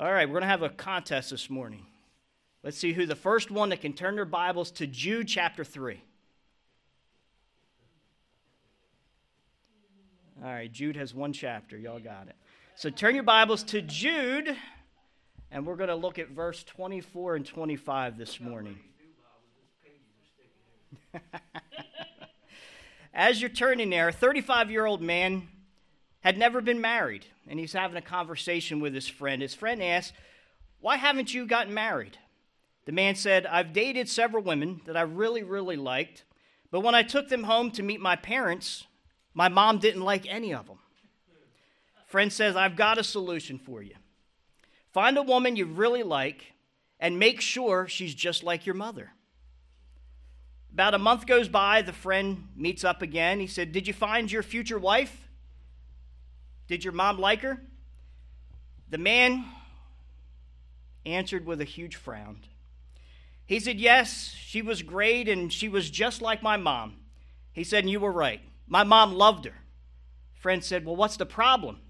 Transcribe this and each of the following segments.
All right, we're going to have a contest this morning. Let's see who the first one that can turn their Bibles to Jude chapter 3. All right, Jude has one chapter. Y'all got it. So turn your Bibles to Jude, and we're going to look at verse 24 and 25 this morning. As you're turning there, a 35 year old man had never been married, and he's having a conversation with his friend. His friend asks, Why haven't you gotten married? The man said, I've dated several women that I really, really liked, but when I took them home to meet my parents, my mom didn't like any of them. Friend says, I've got a solution for you. Find a woman you really like and make sure she's just like your mother. About a month goes by, the friend meets up again. He said, Did you find your future wife? Did your mom like her? The man answered with a huge frown. He said, Yes, she was great and she was just like my mom. He said, And you were right. My mom loved her. Friend said, Well, what's the problem?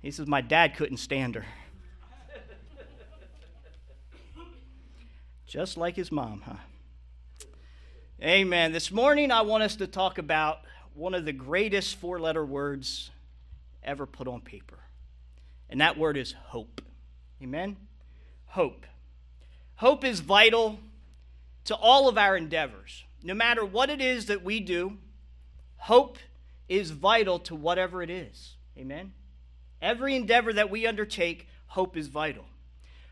He says, My dad couldn't stand her. just like his mom, huh? Amen. This morning, I want us to talk about one of the greatest four letter words ever put on paper. And that word is hope. Amen? Hope. Hope is vital to all of our endeavors. No matter what it is that we do, hope is vital to whatever it is. Amen? Every endeavor that we undertake, hope is vital.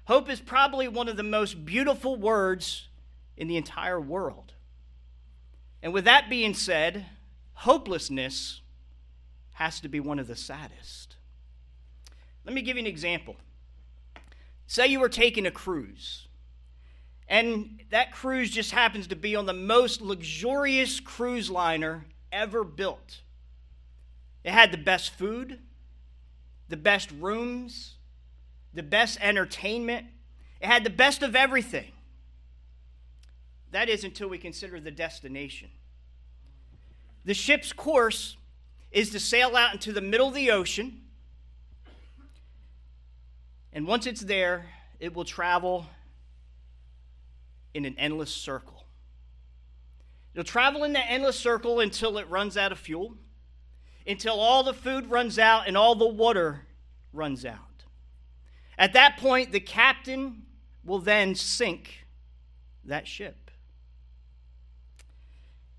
Hope is probably one of the most beautiful words in the entire world. And with that being said, hopelessness has to be one of the saddest. Let me give you an example. Say you were taking a cruise, and that cruise just happens to be on the most luxurious cruise liner ever built. It had the best food, the best rooms, the best entertainment. It had the best of everything. That is until we consider the destination. The ship's course is to sail out into the middle of the ocean. And once it's there, it will travel in an endless circle. It'll travel in that endless circle until it runs out of fuel, until all the food runs out and all the water runs out. At that point, the captain will then sink that ship.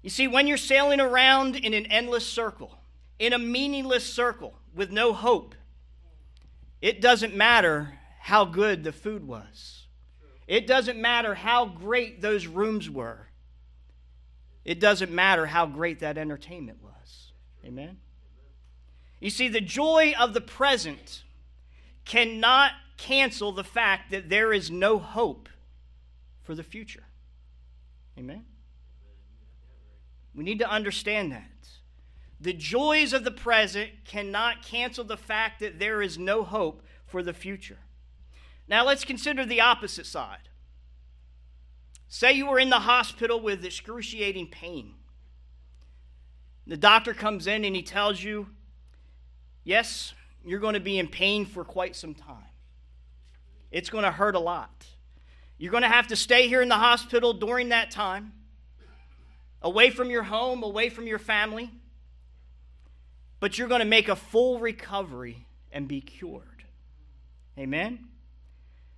You see, when you're sailing around in an endless circle, in a meaningless circle with no hope, it doesn't matter how good the food was. It doesn't matter how great those rooms were. It doesn't matter how great that entertainment was. Amen? You see, the joy of the present cannot cancel the fact that there is no hope for the future. Amen? We need to understand that. The joys of the present cannot cancel the fact that there is no hope for the future. Now let's consider the opposite side. Say you were in the hospital with excruciating pain. The doctor comes in and he tells you, yes, you're going to be in pain for quite some time. It's going to hurt a lot. You're going to have to stay here in the hospital during that time, away from your home, away from your family but you're going to make a full recovery and be cured. Amen?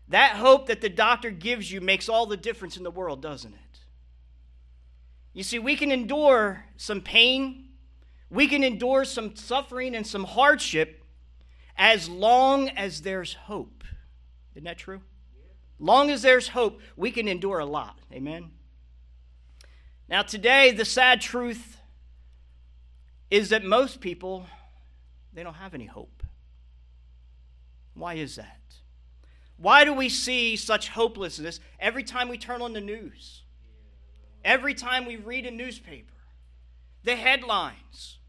That hope that the doctor gives you makes all the difference in the world, doesn't it? You see, we can endure some pain, we can endure some suffering and some hardship as long as there's hope. Isn't that true? Long as there's hope, we can endure a lot. Amen? Now, today, the sad truth is that most people they don't have any hope. Why is that? Why do we see such hopelessness every time we turn on the news? Every time we read a newspaper, the headlines.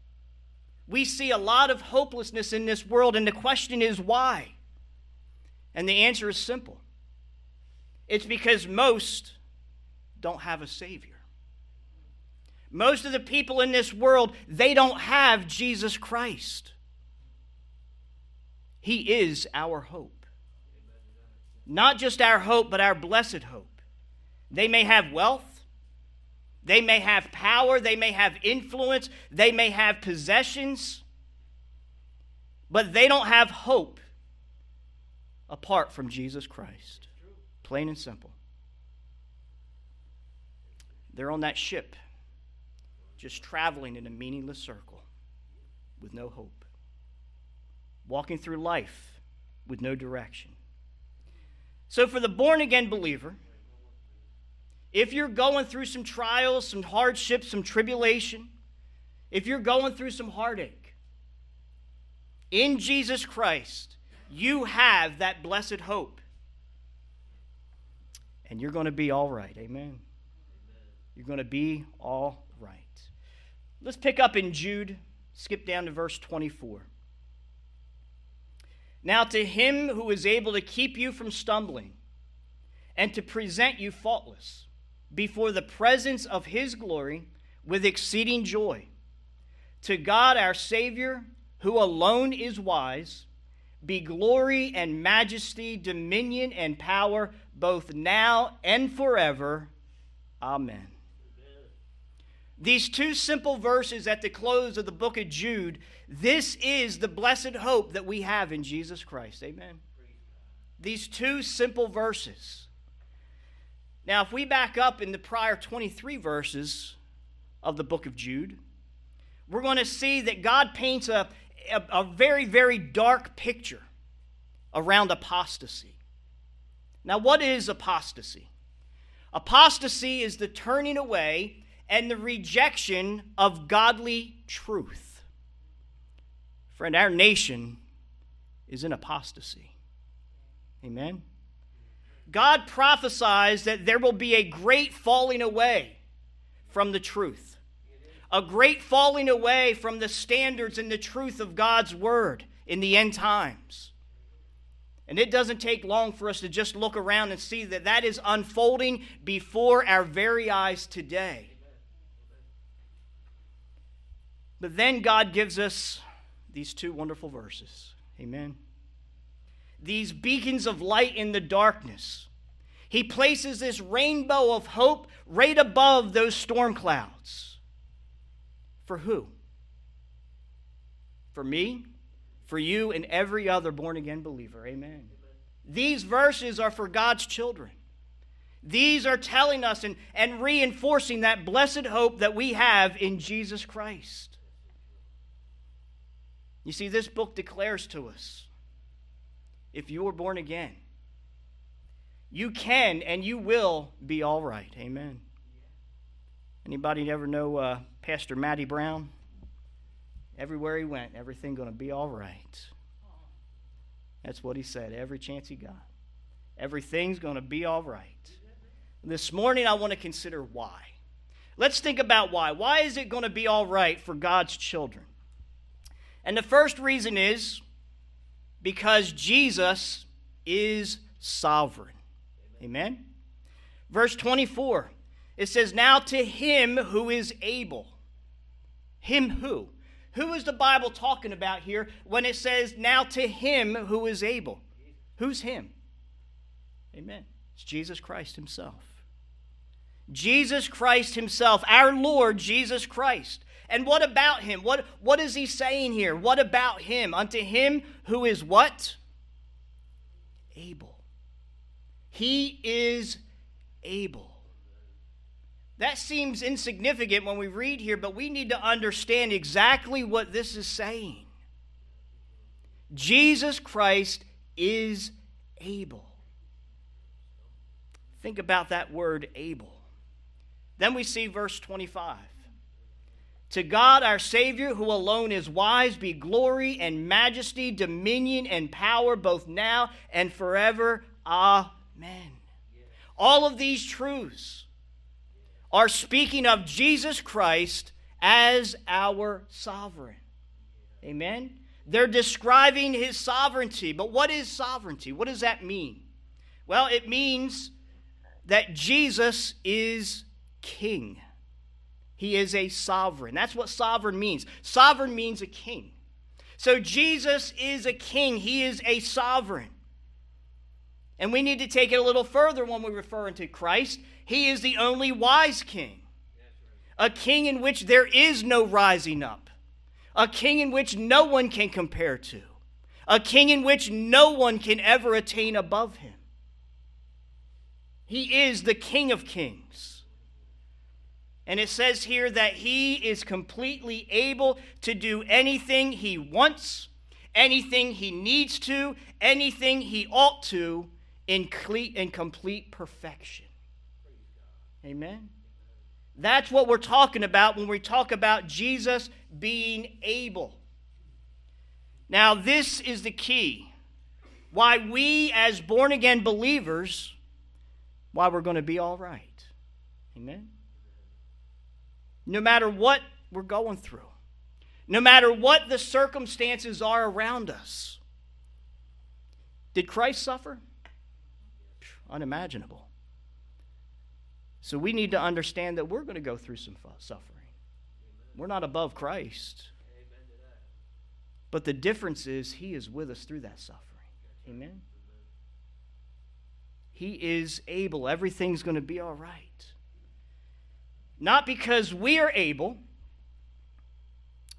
We see a lot of hopelessness in this world, and the question is why? And the answer is simple it's because most don't have a Savior. Most of the people in this world, they don't have Jesus Christ. He is our hope. Not just our hope, but our blessed hope. They may have wealth, they may have power, they may have influence, they may have possessions, but they don't have hope apart from Jesus Christ. Plain and simple. They're on that ship, just traveling in a meaningless circle with no hope, walking through life with no direction. So, for the born again believer, if you're going through some trials, some hardships, some tribulation, if you're going through some heartache, in Jesus Christ, you have that blessed hope. And you're going to be all right. Amen. You're going to be all right. Let's pick up in Jude, skip down to verse 24. Now, to him who is able to keep you from stumbling and to present you faultless before the presence of his glory with exceeding joy, to God our Savior, who alone is wise, be glory and majesty, dominion and power, both now and forever. Amen. These two simple verses at the close of the book of Jude, this is the blessed hope that we have in Jesus Christ. Amen. These two simple verses. Now, if we back up in the prior 23 verses of the book of Jude, we're going to see that God paints a, a, a very, very dark picture around apostasy. Now, what is apostasy? Apostasy is the turning away and the rejection of godly truth. Friend, our nation is in apostasy. Amen. God prophesies that there will be a great falling away from the truth, a great falling away from the standards and the truth of God's word in the end times. And it doesn't take long for us to just look around and see that that is unfolding before our very eyes today. But then God gives us these two wonderful verses. Amen. These beacons of light in the darkness. He places this rainbow of hope right above those storm clouds. For who? For me, for you, and every other born again believer. Amen. These verses are for God's children. These are telling us and, and reinforcing that blessed hope that we have in Jesus Christ. You see, this book declares to us if you were born again, you can and you will be all right. Amen. Anybody ever know uh, Pastor Matty Brown? Everywhere he went, everything going to be all right. That's what he said every chance he got. Everything's going to be all right. This morning, I want to consider why. Let's think about why. Why is it going to be all right for God's children? And the first reason is because Jesus is sovereign. Amen. Verse 24, it says, Now to him who is able. Him who? Who is the Bible talking about here when it says, Now to him who is able? Who's him? Amen. It's Jesus Christ himself. Jesus Christ himself, our Lord Jesus Christ. And what about him? What, what is he saying here? What about him? Unto him who is what? Able. He is able. That seems insignificant when we read here, but we need to understand exactly what this is saying. Jesus Christ is able. Think about that word able. Then we see verse 25. To God our Savior, who alone is wise, be glory and majesty, dominion and power, both now and forever. Amen. All of these truths are speaking of Jesus Christ as our sovereign. Amen? They're describing his sovereignty. But what is sovereignty? What does that mean? Well, it means that Jesus is king. He is a sovereign. That's what sovereign means. Sovereign means a king. So Jesus is a king, he is a sovereign. And we need to take it a little further when we refer to Christ. He is the only wise king, a king in which there is no rising up, a king in which no one can compare to, a king in which no one can ever attain above him. He is the King of Kings. And it says here that he is completely able to do anything he wants, anything he needs to, anything he ought to in complete, in complete perfection. Amen. That's what we're talking about when we talk about Jesus being able. Now, this is the key why we, as born again believers, why we're going to be all right. Amen. No matter what we're going through, no matter what the circumstances are around us. Did Christ suffer? Unimaginable. So we need to understand that we're going to go through some suffering. We're not above Christ. But the difference is he is with us through that suffering. Amen. He is able. Everything's going to be all right. Not because we are able,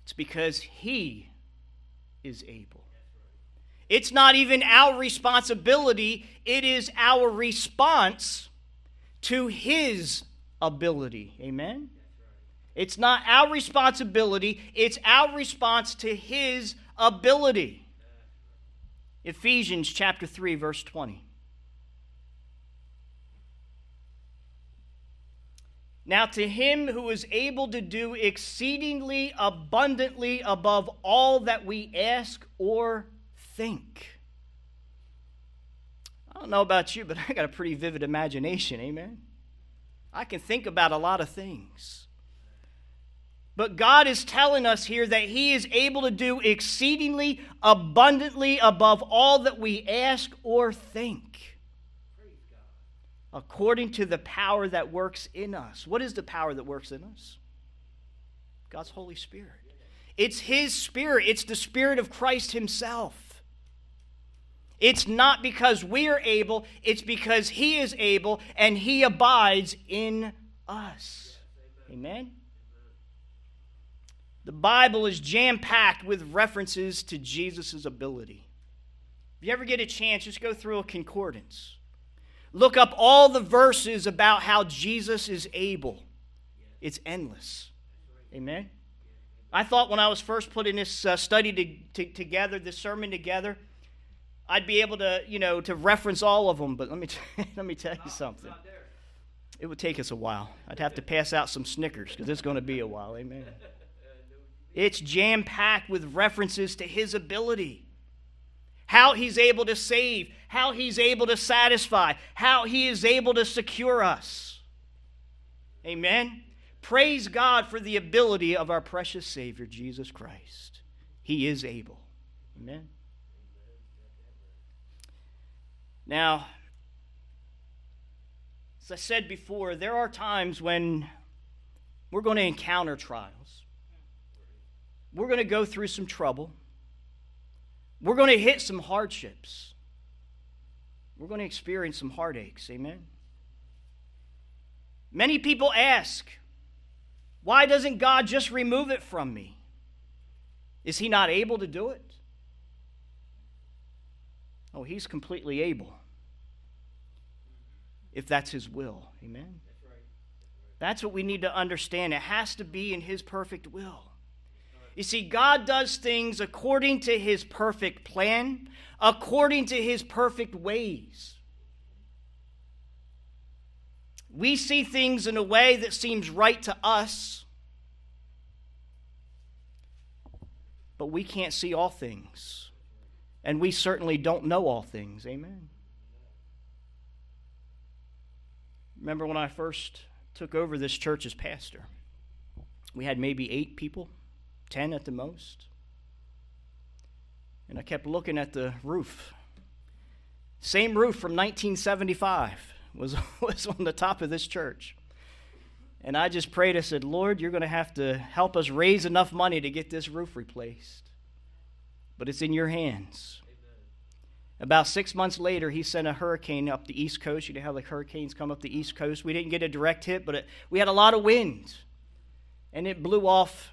it's because he is able. It's not even our responsibility, it is our response to His ability. Amen? It's not our responsibility, it's our response to His ability. Ephesians chapter 3, verse 20. Now, to him who is able to do exceedingly abundantly above all that we ask or think. I don't know about you, but I got a pretty vivid imagination, amen? I can think about a lot of things. But God is telling us here that He is able to do exceedingly abundantly above all that we ask or think, according to the power that works in us. What is the power that works in us? God's Holy Spirit. It's His Spirit, it's the Spirit of Christ Himself. It's not because we are able, it's because He is able and He abides in us. Amen? The Bible is jam packed with references to Jesus' ability. If you ever get a chance, just go through a concordance. Look up all the verses about how Jesus is able. It's endless. Amen? I thought when I was first putting this uh, study to, to, together, this sermon together, I'd be able to, you know, to reference all of them, but let me, t- let me tell you something. It would take us a while. I'd have to pass out some Snickers because it's going to be a while. Amen. It's jam packed with references to his ability, how he's able to save, how he's able to satisfy, how he is able to secure us. Amen. Praise God for the ability of our precious Savior, Jesus Christ. He is able. Amen. Now, as I said before, there are times when we're going to encounter trials. We're going to go through some trouble. We're going to hit some hardships. We're going to experience some heartaches. Amen. Many people ask, why doesn't God just remove it from me? Is he not able to do it? Oh, he's completely able. If that's his will. Amen. That's what we need to understand. It has to be in his perfect will. You see, God does things according to his perfect plan, according to his perfect ways. We see things in a way that seems right to us, but we can't see all things and we certainly don't know all things. Amen. Remember when I first took over this church as pastor? We had maybe eight people, ten at the most. And I kept looking at the roof. Same roof from 1975 was, was on the top of this church. And I just prayed, I said, Lord, you're going to have to help us raise enough money to get this roof replaced but it's in your hands. About six months later, he sent a hurricane up the East Coast. You know how the hurricanes come up the East Coast? We didn't get a direct hit, but it, we had a lot of wind. And it blew off,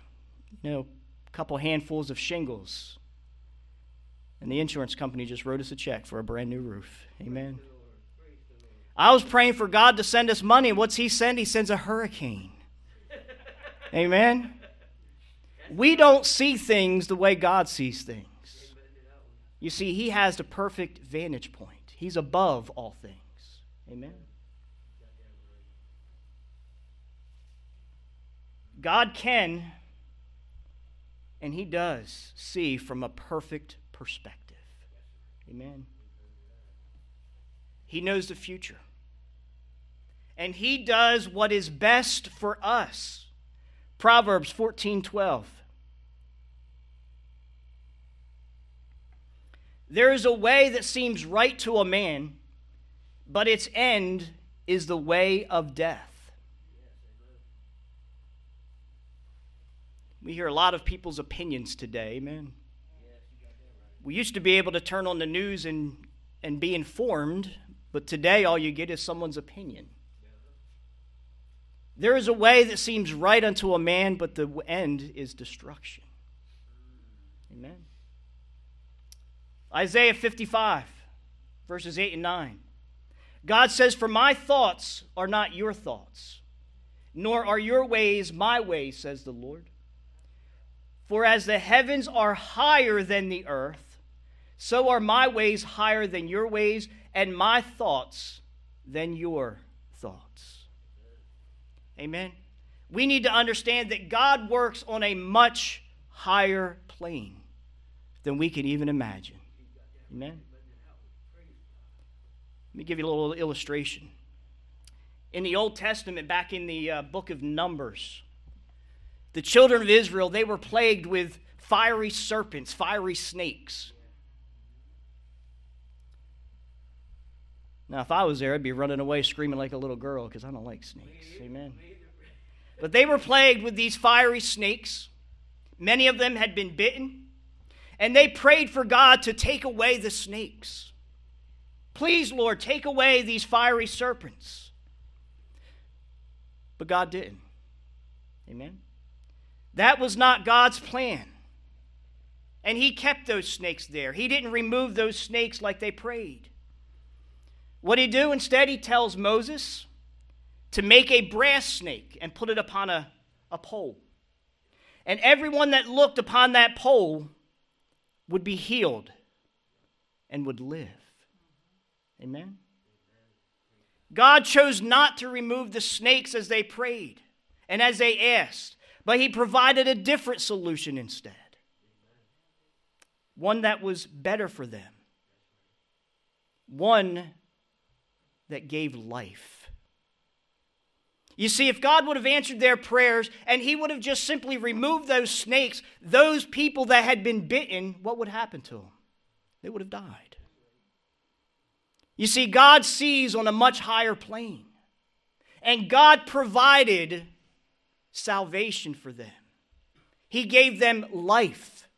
you know, a couple handfuls of shingles. And the insurance company just wrote us a check for a brand new roof. Amen. I was praying for God to send us money. What's He send? He sends a hurricane. Amen. We don't see things the way God sees things. You see, He has the perfect vantage point, He's above all things. Amen. God can, and He does, see from a perfect perspective. Amen. He knows the future. And he does what is best for us. Proverbs 14:12. There is a way that seems right to a man, but its end is the way of death. We hear a lot of people's opinions today, man. We used to be able to turn on the news and, and be informed, but today all you get is someone's opinion. There is a way that seems right unto a man, but the end is destruction. Amen. Isaiah 55, verses 8 and 9. God says, For my thoughts are not your thoughts, nor are your ways my ways, says the Lord. For as the heavens are higher than the earth, so are my ways higher than your ways, and my thoughts than your thoughts. Amen. We need to understand that God works on a much higher plane than we can even imagine. Amen. Let me give you a little illustration. In the Old Testament, back in the uh, book of Numbers, the children of Israel, they were plagued with fiery serpents, fiery snakes. Now, if I was there, I'd be running away screaming like a little girl because I don't like snakes. Amen. But they were plagued with these fiery snakes. Many of them had been bitten. And they prayed for God to take away the snakes. Please, Lord, take away these fiery serpents. But God didn't. Amen. That was not God's plan. And He kept those snakes there. He didn't remove those snakes like they prayed. What he do? Instead, he tells Moses to make a brass snake and put it upon a, a pole. And everyone that looked upon that pole would be healed and would live. Amen? God chose not to remove the snakes as they prayed and as they asked, but He provided a different solution instead. One that was better for them. One that gave life. You see, if God would have answered their prayers and He would have just simply removed those snakes, those people that had been bitten, what would happen to them? They would have died. You see, God sees on a much higher plane, and God provided salvation for them. He gave them life.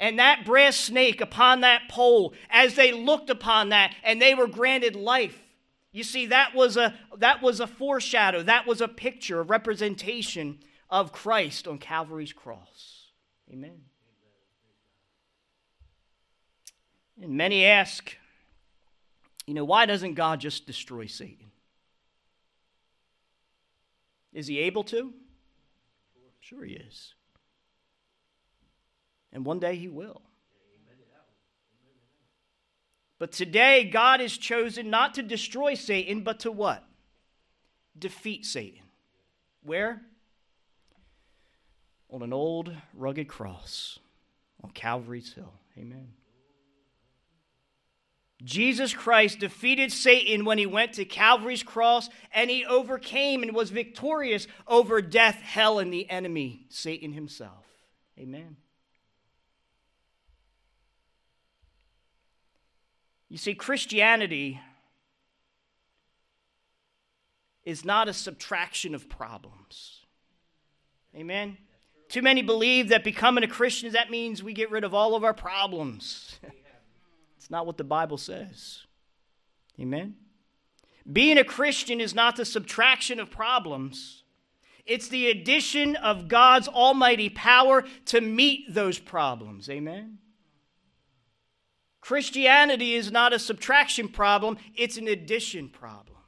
And that brass snake upon that pole, as they looked upon that and they were granted life, you see, that was a, that was a foreshadow, that was a picture, a representation of Christ on Calvary's cross. Amen. And many ask, you know, why doesn't God just destroy Satan? Is he able to? Sure, he is. And one day he will. But today, God has chosen not to destroy Satan, but to what? Defeat Satan. Where? On an old rugged cross on Calvary's Hill. Amen. Jesus Christ defeated Satan when he went to Calvary's cross and he overcame and was victorious over death, hell, and the enemy, Satan himself. Amen. You see, Christianity is not a subtraction of problems. Amen? Too many believe that becoming a Christian, that means we get rid of all of our problems. it's not what the Bible says. Amen? Being a Christian is not the subtraction of problems, it's the addition of God's almighty power to meet those problems. Amen? Christianity is not a subtraction problem, it's an addition problem.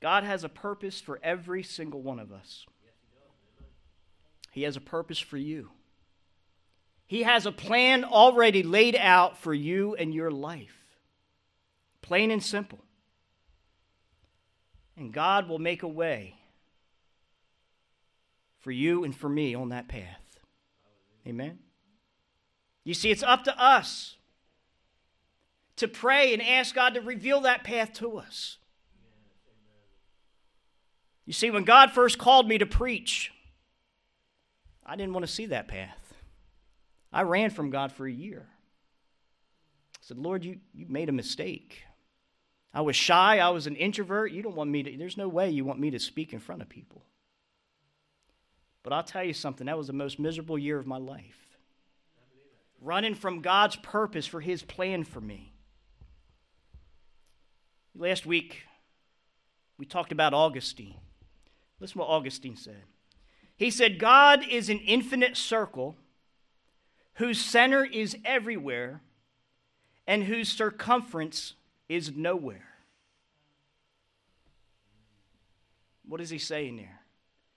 God has a purpose for every single one of us. He has a purpose for you. He has a plan already laid out for you and your life. Plain and simple. And God will make a way for you and for me on that path. Amen. You see, it's up to us to pray and ask God to reveal that path to us. You see, when God first called me to preach, I didn't want to see that path. I ran from God for a year. I said, Lord, you, you made a mistake. I was shy. I was an introvert. You don't want me to, there's no way you want me to speak in front of people. But I'll tell you something, that was the most miserable year of my life. Running from God's purpose for His plan for me. Last week, we talked about Augustine. Listen to what Augustine said. He said, God is an infinite circle whose center is everywhere and whose circumference is nowhere. What is he saying there?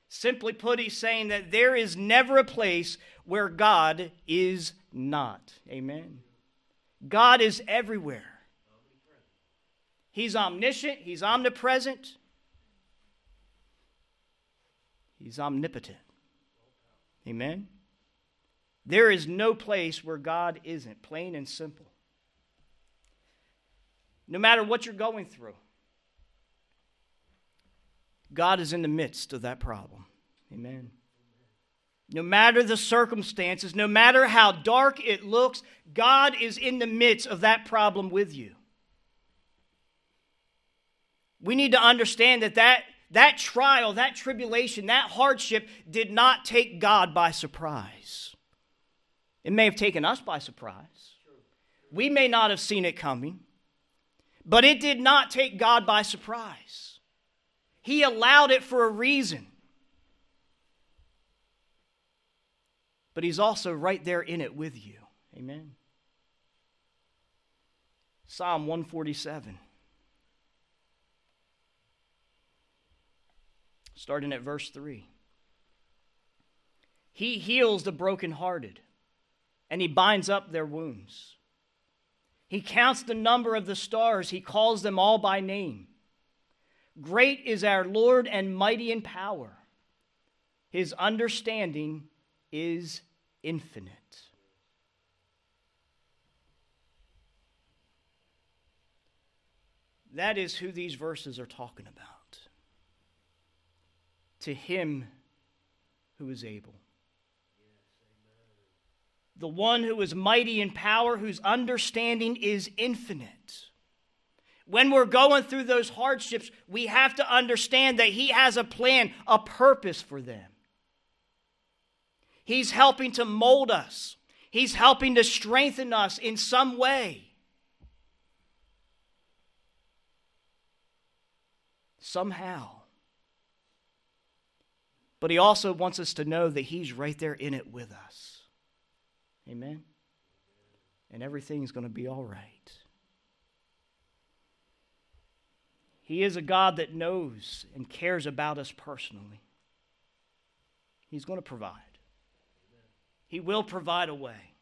Simply put, he's saying that there is never a place where God is not. Amen. God is everywhere. He's omniscient, He's omnipresent, He's omnipotent. Amen? There is no place where God isn't, plain and simple. No matter what you're going through, God is in the midst of that problem. Amen. No matter the circumstances, no matter how dark it looks, God is in the midst of that problem with you. We need to understand that that that trial, that tribulation, that hardship did not take God by surprise. It may have taken us by surprise. We may not have seen it coming, but it did not take God by surprise. He allowed it for a reason. But He's also right there in it with you. Amen. Psalm 147. starting at verse 3. He heals the brokenhearted, and he binds up their wounds. He counts the number of the stars, he calls them all by name. Great is our Lord and mighty in power. His understanding is infinite. That is who these verses are talking about to him who is able. The one who is mighty in power, whose understanding is infinite. When we're going through those hardships, we have to understand that He has a plan, a purpose for them. He's helping to mold us, He's helping to strengthen us in some way. Somehow. But he also wants us to know that he's right there in it with us. Amen? And everything's going to be all right. He is a God that knows and cares about us personally. He's going to provide. He will provide a way.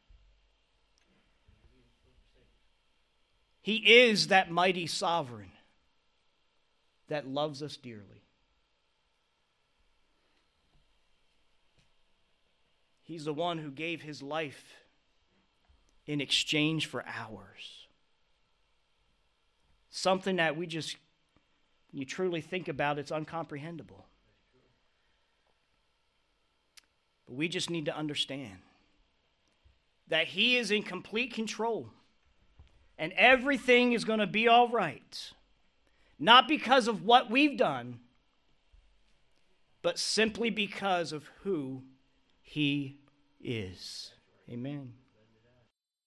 He is that mighty sovereign that loves us dearly. He's the one who gave his life in exchange for ours. Something that we just, you truly think about, it's uncomprehendable. But we just need to understand that He is in complete control and everything is going to be all right. Not because of what we've done, but simply because of who He is. Amen.